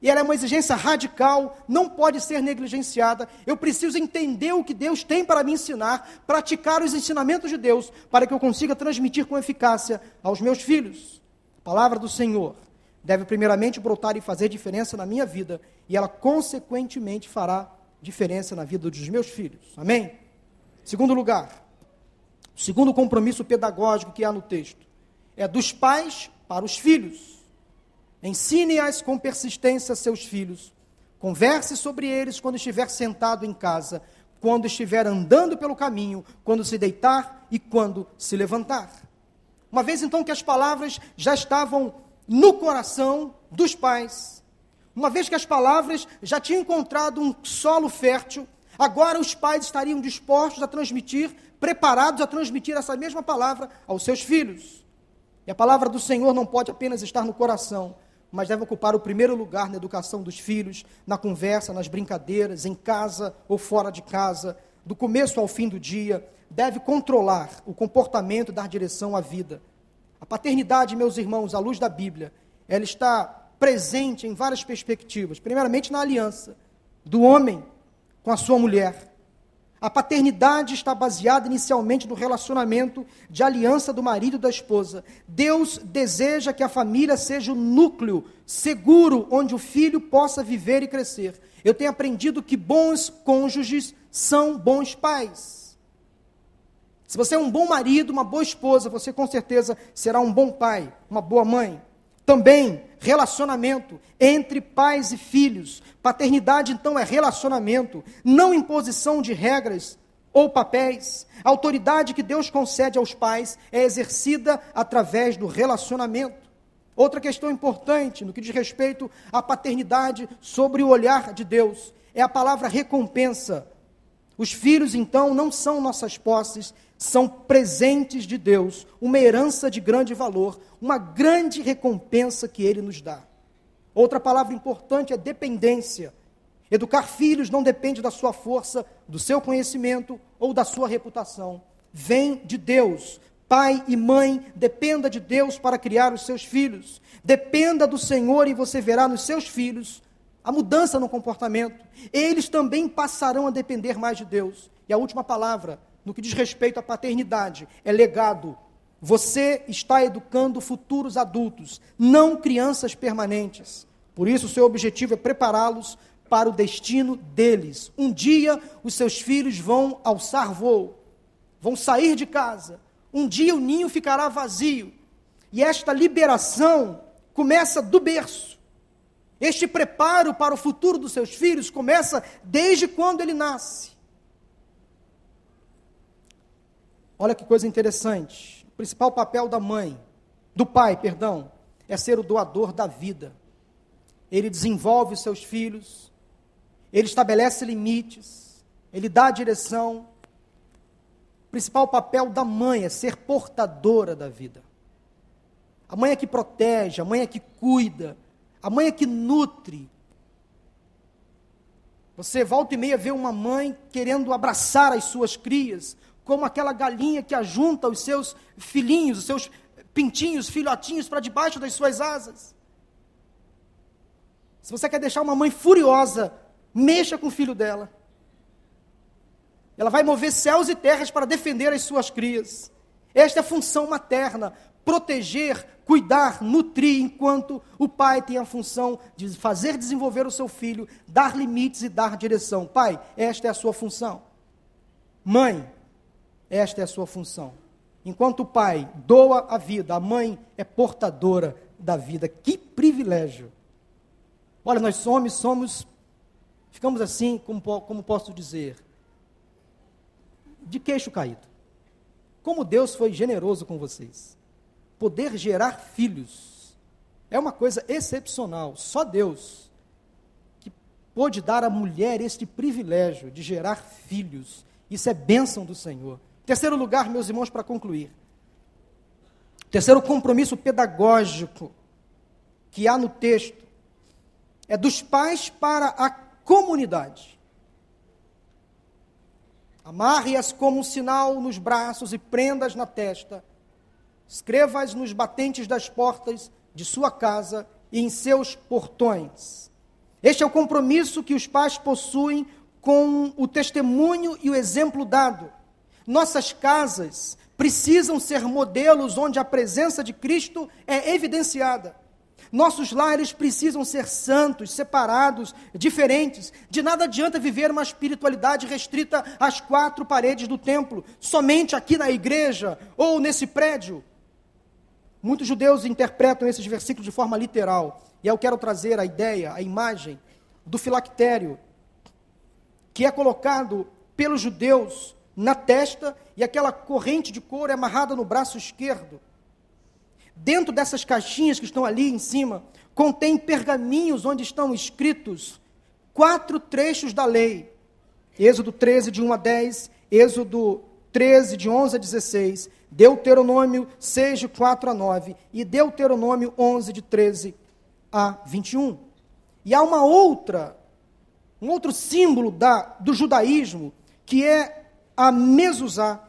[SPEAKER 1] e ela é uma exigência radical, não pode ser negligenciada. Eu preciso entender o que Deus tem para me ensinar, praticar os ensinamentos de Deus, para que eu consiga transmitir com eficácia aos meus filhos. A palavra do Senhor deve primeiramente brotar e fazer diferença na minha vida, e ela consequentemente fará diferença na vida dos meus filhos. Amém? Segundo lugar, o segundo compromisso pedagógico que há no texto é dos pais para os filhos. Ensine-as com persistência seus filhos. Converse sobre eles quando estiver sentado em casa, quando estiver andando pelo caminho, quando se deitar e quando se levantar. Uma vez então que as palavras já estavam no coração dos pais, uma vez que as palavras já tinham encontrado um solo fértil, agora os pais estariam dispostos a transmitir preparados a transmitir essa mesma palavra aos seus filhos. E a palavra do Senhor não pode apenas estar no coração, mas deve ocupar o primeiro lugar na educação dos filhos, na conversa, nas brincadeiras, em casa ou fora de casa, do começo ao fim do dia, deve controlar o comportamento dar direção à vida. A paternidade, meus irmãos, à luz da Bíblia, ela está presente em várias perspectivas. Primeiramente, na aliança do homem com a sua mulher. A paternidade está baseada inicialmente no relacionamento de aliança do marido e da esposa. Deus deseja que a família seja o núcleo seguro onde o filho possa viver e crescer. Eu tenho aprendido que bons cônjuges são bons pais. Se você é um bom marido, uma boa esposa, você com certeza será um bom pai, uma boa mãe. Também relacionamento entre pais e filhos. Paternidade, então, é relacionamento, não imposição de regras ou papéis. A autoridade que Deus concede aos pais é exercida através do relacionamento. Outra questão importante no que diz respeito à paternidade sobre o olhar de Deus é a palavra recompensa. Os filhos, então, não são nossas posses, são presentes de Deus, uma herança de grande valor, uma grande recompensa que Ele nos dá. Outra palavra importante é dependência. Educar filhos não depende da sua força, do seu conhecimento ou da sua reputação. Vem de Deus. Pai e mãe, dependa de Deus para criar os seus filhos. Dependa do Senhor e você verá nos seus filhos a mudança no comportamento. Eles também passarão a depender mais de Deus. E a última palavra, no que diz respeito à paternidade, é legado. Você está educando futuros adultos, não crianças permanentes. Por isso, o seu objetivo é prepará-los para o destino deles. Um dia, os seus filhos vão alçar voo, vão sair de casa. Um dia, o ninho ficará vazio. E esta liberação começa do berço. Este preparo para o futuro dos seus filhos começa desde quando ele nasce. Olha que coisa interessante. O principal papel da mãe, do pai, perdão, é ser o doador da vida. Ele desenvolve os seus filhos, ele estabelece limites, ele dá a direção. O principal papel da mãe é ser portadora da vida. A mãe é que protege, a mãe é que cuida, a mãe é que nutre. Você volta e meia vê uma mãe querendo abraçar as suas crias, como aquela galinha que ajunta os seus filhinhos, os seus pintinhos, filhotinhos para debaixo das suas asas. Se você quer deixar uma mãe furiosa, mexa com o filho dela. Ela vai mover céus e terras para defender as suas crias. Esta é a função materna: proteger, cuidar, nutrir, enquanto o pai tem a função de fazer desenvolver o seu filho, dar limites e dar direção. Pai, esta é a sua função. Mãe, esta é a sua função. Enquanto o pai doa a vida, a mãe é portadora da vida. Que privilégio! Olha, nós somos, somos, ficamos assim, como, como posso dizer, de queixo caído. Como Deus foi generoso com vocês poder gerar filhos é uma coisa excepcional. Só Deus que pôde dar à mulher este privilégio de gerar filhos. Isso é bênção do Senhor. Terceiro lugar, meus irmãos, para concluir. Terceiro compromisso pedagógico que há no texto é dos pais para a comunidade. Amarre-as como um sinal nos braços e prendas na testa Escreva-as nos batentes das portas de sua casa e em seus portões. Este é o compromisso que os pais possuem com o testemunho e o exemplo dado. Nossas casas precisam ser modelos onde a presença de Cristo é evidenciada. Nossos lares precisam ser santos, separados, diferentes. De nada adianta viver uma espiritualidade restrita às quatro paredes do templo, somente aqui na igreja ou nesse prédio. Muitos judeus interpretam esses versículos de forma literal. E eu quero trazer a ideia, a imagem do filactério, que é colocado pelos judeus na testa e aquela corrente de couro é amarrada no braço esquerdo. Dentro dessas caixinhas que estão ali em cima, contém pergaminhos onde estão escritos quatro trechos da lei. Êxodo 13, de 1 a 10, Êxodo 13, de 11 a 16, Deuteronômio 6, de 4 a 9, e Deuteronômio 11, de 13 a 21. E há uma outra, um outro símbolo da, do judaísmo, que é a mezuzá.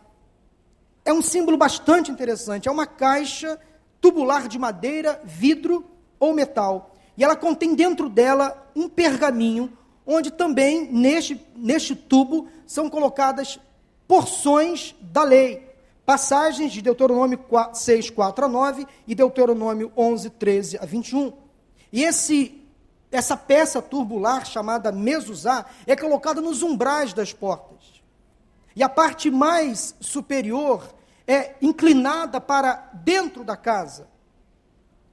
[SPEAKER 1] É um símbolo bastante interessante, é uma caixa tubular de madeira, vidro ou metal. E ela contém dentro dela um pergaminho, onde também, neste, neste tubo, são colocadas porções da lei passagens de Deuteronômio 6, 4 a 9 e Deuteronômio 11, 13 a 21. E esse, essa peça turbular chamada mezuzá é colocada nos umbrais das portas. E a parte mais superior é inclinada para dentro da casa,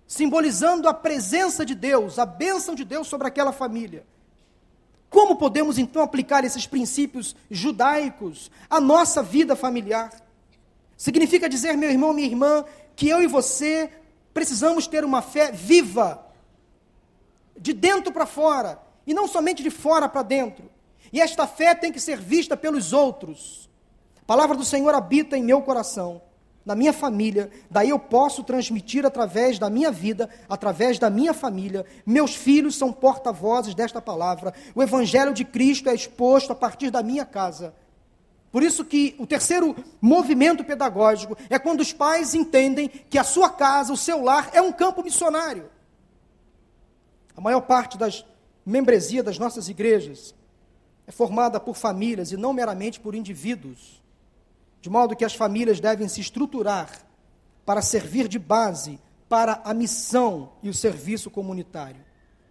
[SPEAKER 1] simbolizando a presença de Deus, a bênção de Deus sobre aquela família. Como podemos então aplicar esses princípios judaicos à nossa vida familiar? Significa dizer, meu irmão, minha irmã, que eu e você precisamos ter uma fé viva, de dentro para fora, e não somente de fora para dentro. E esta fé tem que ser vista pelos outros. A palavra do Senhor habita em meu coração, na minha família, daí eu posso transmitir através da minha vida, através da minha família. Meus filhos são porta-vozes desta palavra. O evangelho de Cristo é exposto a partir da minha casa. Por isso que o terceiro movimento pedagógico é quando os pais entendem que a sua casa, o seu lar, é um campo missionário. A maior parte das membresia das nossas igrejas é formada por famílias e não meramente por indivíduos. De modo que as famílias devem se estruturar para servir de base para a missão e o serviço comunitário.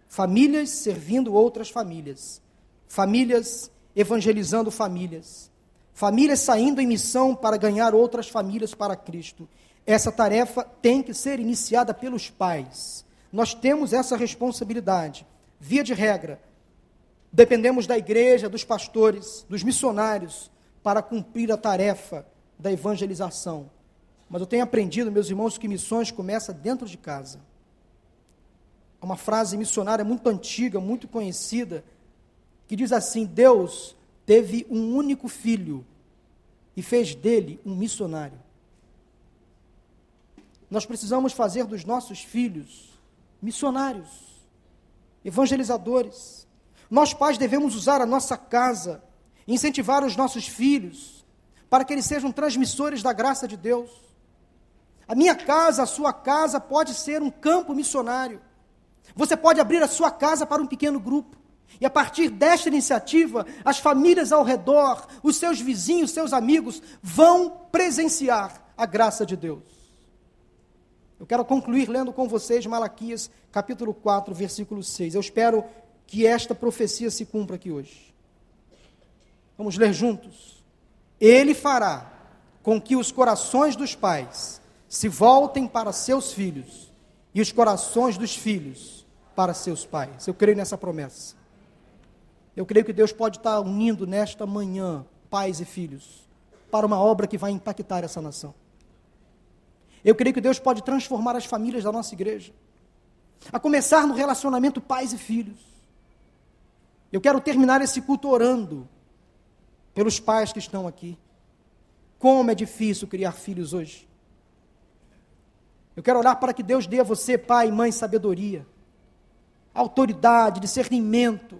[SPEAKER 1] Famílias servindo outras famílias. Famílias evangelizando famílias famílias saindo em missão para ganhar outras famílias para Cristo. Essa tarefa tem que ser iniciada pelos pais. Nós temos essa responsabilidade. Via de regra, dependemos da igreja, dos pastores, dos missionários para cumprir a tarefa da evangelização. Mas eu tenho aprendido, meus irmãos, que missões começam dentro de casa. uma frase missionária muito antiga, muito conhecida, que diz assim: Deus teve um único filho e fez dele um missionário. Nós precisamos fazer dos nossos filhos missionários, evangelizadores. Nós, pais, devemos usar a nossa casa, incentivar os nossos filhos, para que eles sejam transmissores da graça de Deus. A minha casa, a sua casa, pode ser um campo missionário. Você pode abrir a sua casa para um pequeno grupo. E a partir desta iniciativa, as famílias ao redor, os seus vizinhos, seus amigos, vão presenciar a graça de Deus. Eu quero concluir lendo com vocês Malaquias, capítulo 4, versículo 6. Eu espero que esta profecia se cumpra aqui hoje. Vamos ler juntos. Ele fará com que os corações dos pais se voltem para seus filhos e os corações dos filhos para seus pais. Eu creio nessa promessa. Eu creio que Deus pode estar unindo nesta manhã pais e filhos para uma obra que vai impactar essa nação. Eu creio que Deus pode transformar as famílias da nossa igreja. A começar no relacionamento pais e filhos. Eu quero terminar esse culto orando pelos pais que estão aqui. Como é difícil criar filhos hoje. Eu quero orar para que Deus dê a você, pai e mãe, sabedoria, autoridade, discernimento.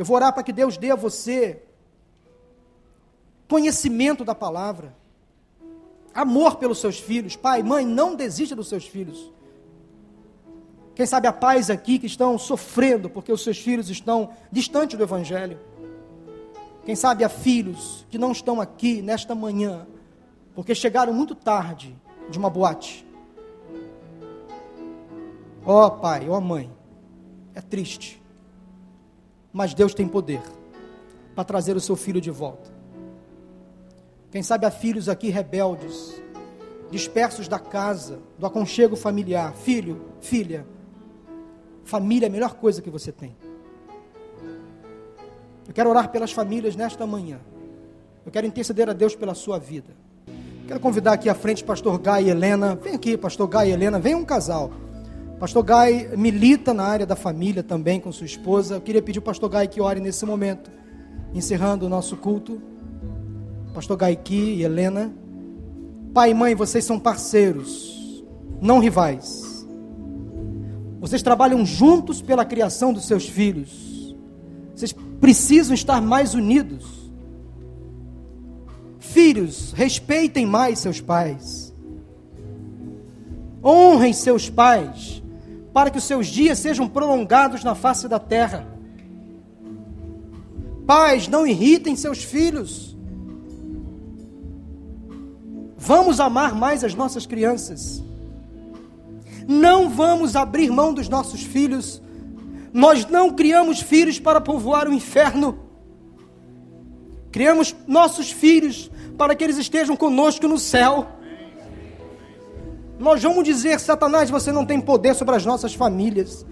[SPEAKER 1] Eu vou orar para que Deus dê a você conhecimento da palavra amor pelos seus filhos. Pai, mãe, não desista dos seus filhos. Quem sabe há pais aqui que estão sofrendo porque os seus filhos estão distante do Evangelho. Quem sabe há filhos que não estão aqui nesta manhã porque chegaram muito tarde de uma boate. Ó oh, pai, ó oh, mãe, é triste, mas Deus tem poder para trazer o seu filho de volta. Quem sabe há filhos aqui rebeldes, dispersos da casa, do aconchego familiar. Filho, filha, família é a melhor coisa que você tem. Eu quero orar pelas famílias nesta manhã. Eu quero interceder a Deus pela sua vida. Quero convidar aqui à frente pastor Gai e Helena. Vem aqui, pastor Gai e Helena, vem um casal. Pastor Gai milita na área da família também com sua esposa. Eu queria pedir ao pastor Gai que ore nesse momento, encerrando o nosso culto pastor Gaiki e Helena. Pai e mãe, vocês são parceiros, não rivais. Vocês trabalham juntos pela criação dos seus filhos. Vocês precisam estar mais unidos. Filhos, respeitem mais seus pais. Honrem seus pais, para que os seus dias sejam prolongados na face da terra. Pais, não irritem seus filhos. Vamos amar mais as nossas crianças. Não vamos abrir mão dos nossos filhos. Nós não criamos filhos para povoar o inferno. Criamos nossos filhos para que eles estejam conosco no céu. Nós vamos dizer, Satanás, você não tem poder sobre as nossas famílias.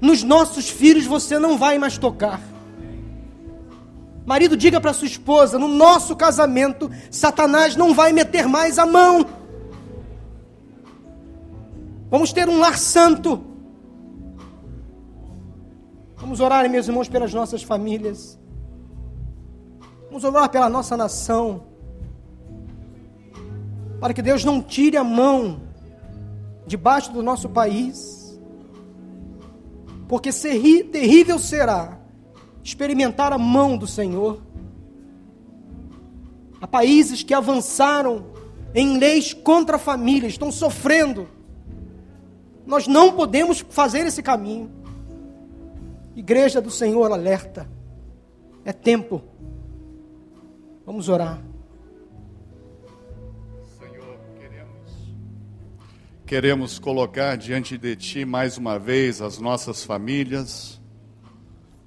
[SPEAKER 1] Nos nossos filhos você não vai mais tocar. Marido, diga para sua esposa: no nosso casamento, Satanás não vai meter mais a mão. Vamos ter um lar santo. Vamos orar, meus irmãos, pelas nossas famílias. Vamos orar pela nossa nação. Para que Deus não tire a mão debaixo do nosso país. Porque terrível será experimentar a mão do Senhor. Há países que avançaram em leis contra a família, estão sofrendo. Nós não podemos fazer esse caminho. Igreja do Senhor, alerta. É tempo. Vamos orar.
[SPEAKER 2] Queremos colocar diante de Ti mais uma vez as nossas famílias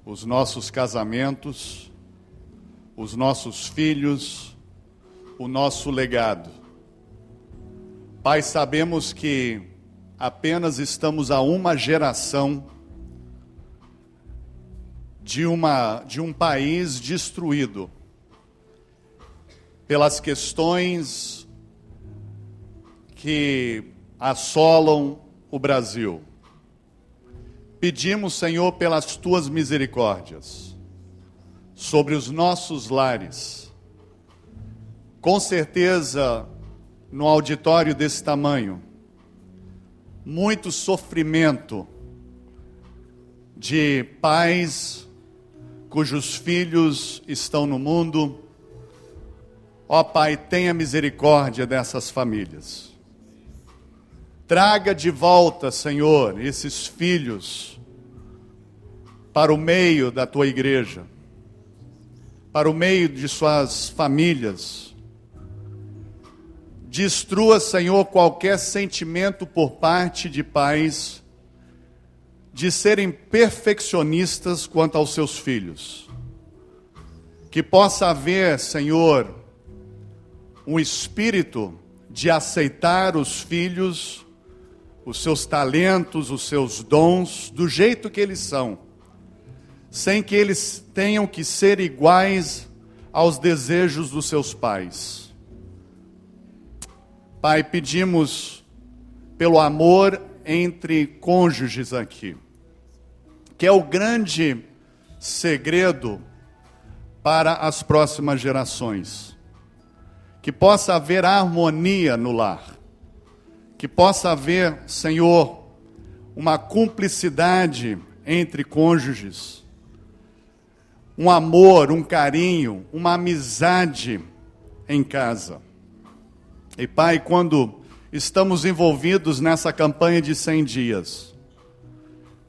[SPEAKER 2] os nossos casamentos, os nossos filhos, o nosso legado. Pai, sabemos que apenas estamos a uma geração de, uma, de um país destruído pelas questões que assolam o Brasil. pedimos, Senhor, pelas tuas misericórdias sobre os nossos lares. Com certeza, no auditório desse tamanho, muito sofrimento de pais cujos filhos estão no mundo. Ó Pai, tenha misericórdia dessas famílias. Traga de volta, Senhor, esses filhos para o meio da tua igreja, para o meio de suas famílias. Destrua, Senhor, qualquer sentimento por parte de pais de serem perfeccionistas quanto aos seus filhos. Que possa haver, Senhor, um espírito de aceitar os filhos, os seus talentos, os seus dons, do jeito que eles são, sem que eles tenham que ser iguais aos desejos dos seus pais. Pai, pedimos pelo amor entre cônjuges aqui que é o grande segredo para as próximas gerações. Que possa haver harmonia no lar. Que possa haver, Senhor, uma cumplicidade entre cônjuges. Um amor, um carinho, uma amizade em casa. E Pai, quando estamos envolvidos nessa campanha de 100 dias,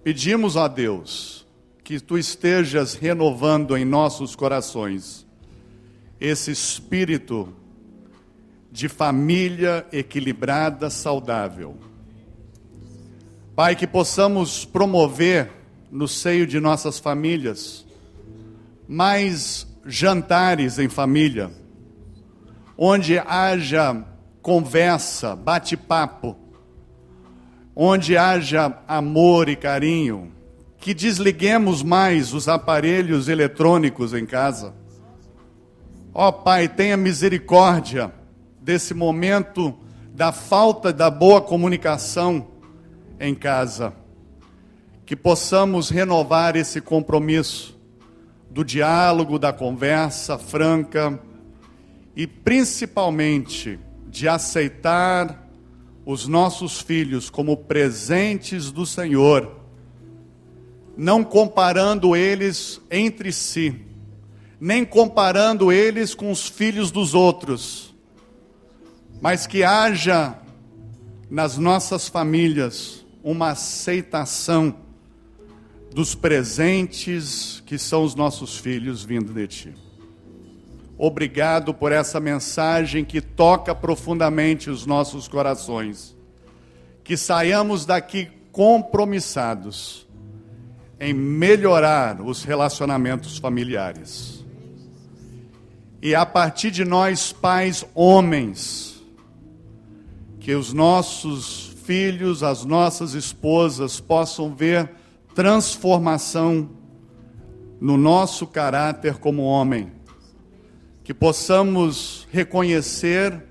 [SPEAKER 2] Pedimos a Deus que tu estejas renovando em nossos corações esse espírito de família equilibrada, saudável. Pai, que possamos promover no seio de nossas famílias mais jantares em família, onde haja conversa, bate-papo, onde haja amor e carinho, que desliguemos mais os aparelhos eletrônicos em casa. Ó oh, Pai, tenha misericórdia desse momento da falta da boa comunicação em casa. Que possamos renovar esse compromisso do diálogo, da conversa franca e principalmente de aceitar os nossos filhos como presentes do Senhor, não comparando eles entre si, nem comparando eles com os filhos dos outros, mas que haja nas nossas famílias uma aceitação dos presentes que são os nossos filhos vindo de Ti. Obrigado por essa mensagem que toca profundamente os nossos corações. Que saiamos daqui compromissados em melhorar os relacionamentos familiares. E a partir de nós, pais homens, que os nossos filhos, as nossas esposas possam ver transformação no nosso caráter como homem. Que possamos reconhecer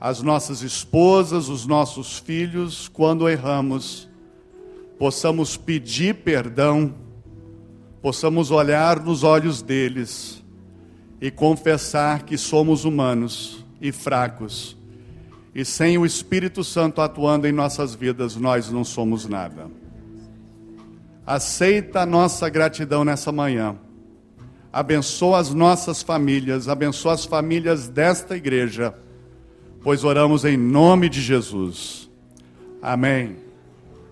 [SPEAKER 2] as nossas esposas, os nossos filhos, quando erramos, possamos pedir perdão, possamos olhar nos olhos deles e confessar que somos humanos e fracos, e sem o Espírito Santo atuando em nossas vidas, nós não somos nada. Aceita a nossa gratidão nessa manhã abençoa as nossas famílias, abençoa as famílias desta igreja, pois oramos em nome de Jesus. Amém.